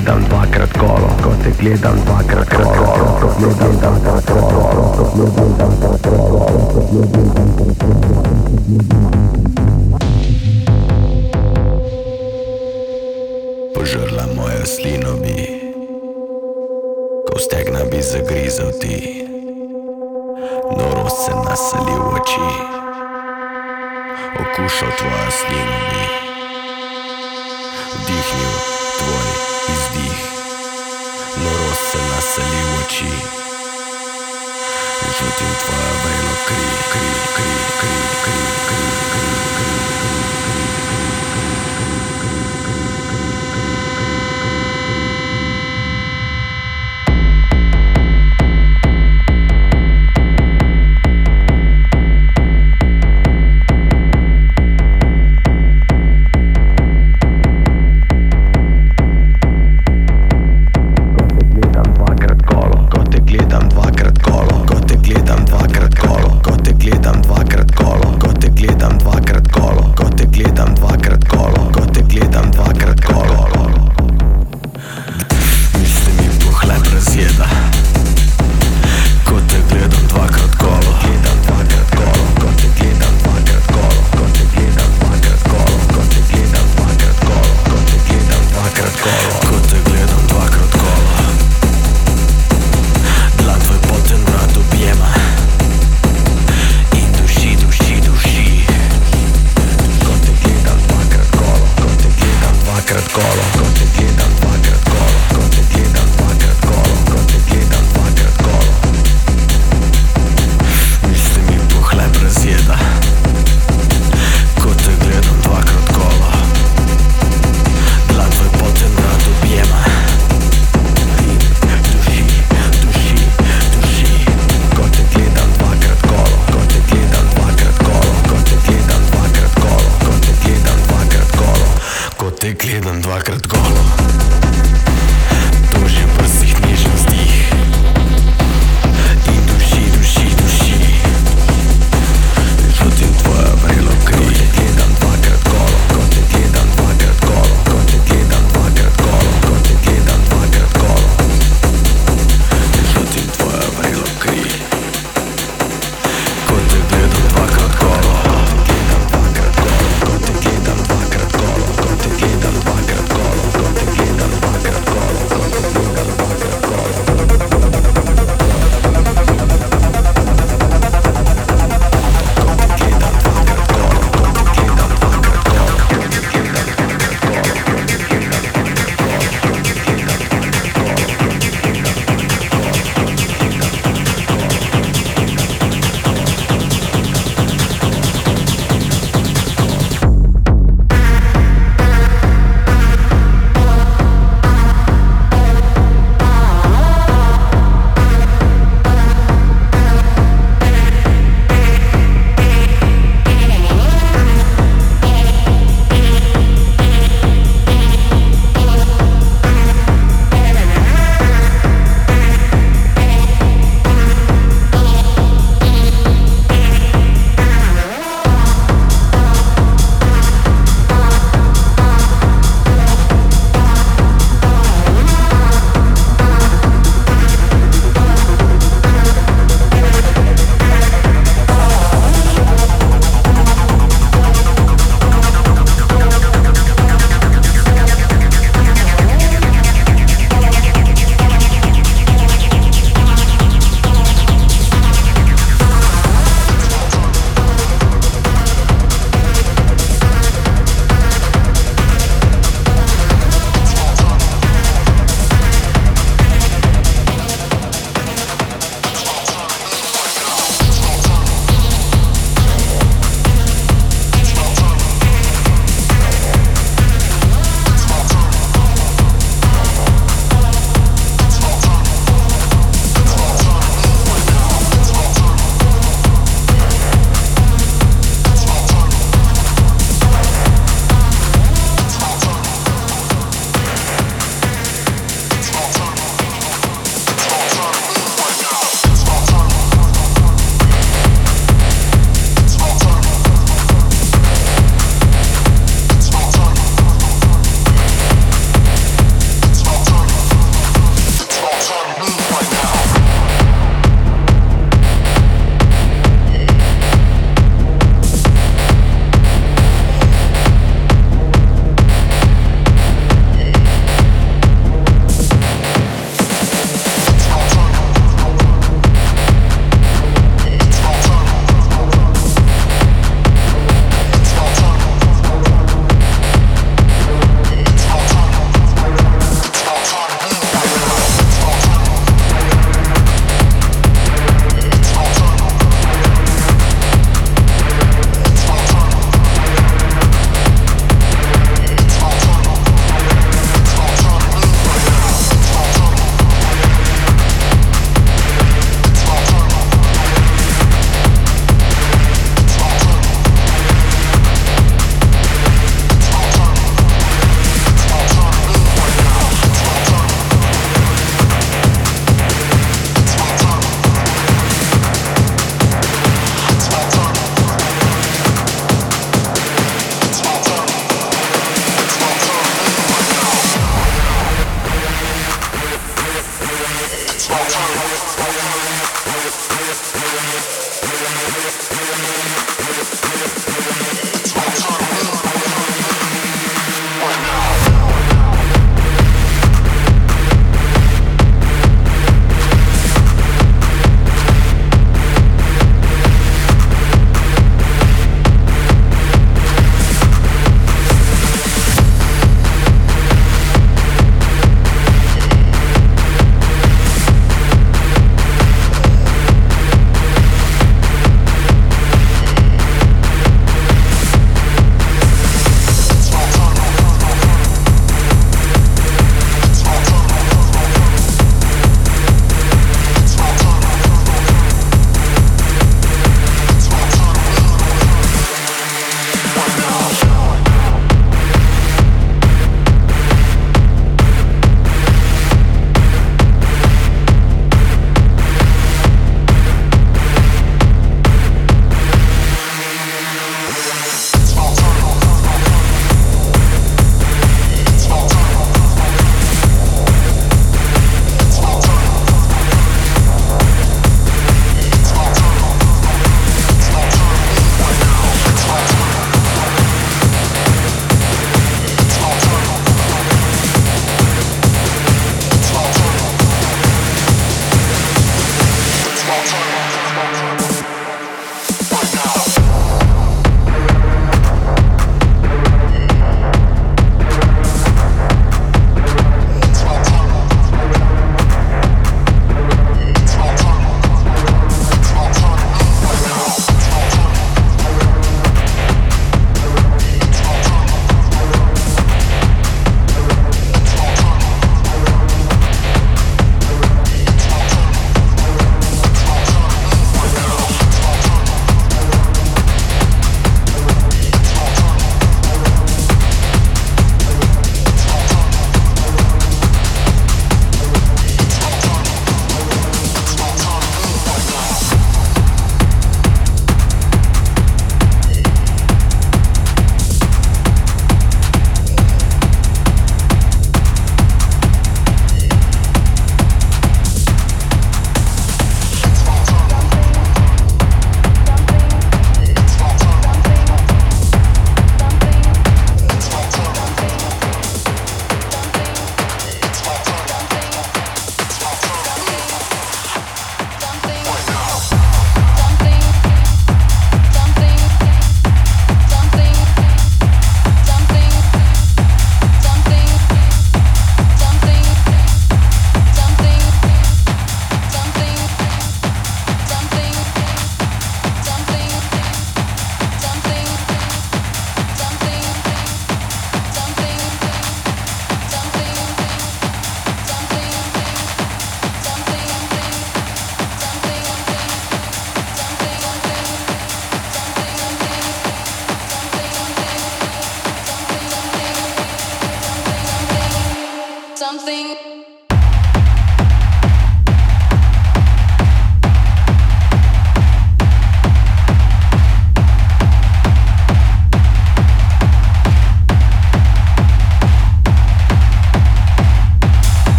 gledam dvakrat kolo, ko te gledam dvakrat kolo, ko gledam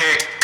kick.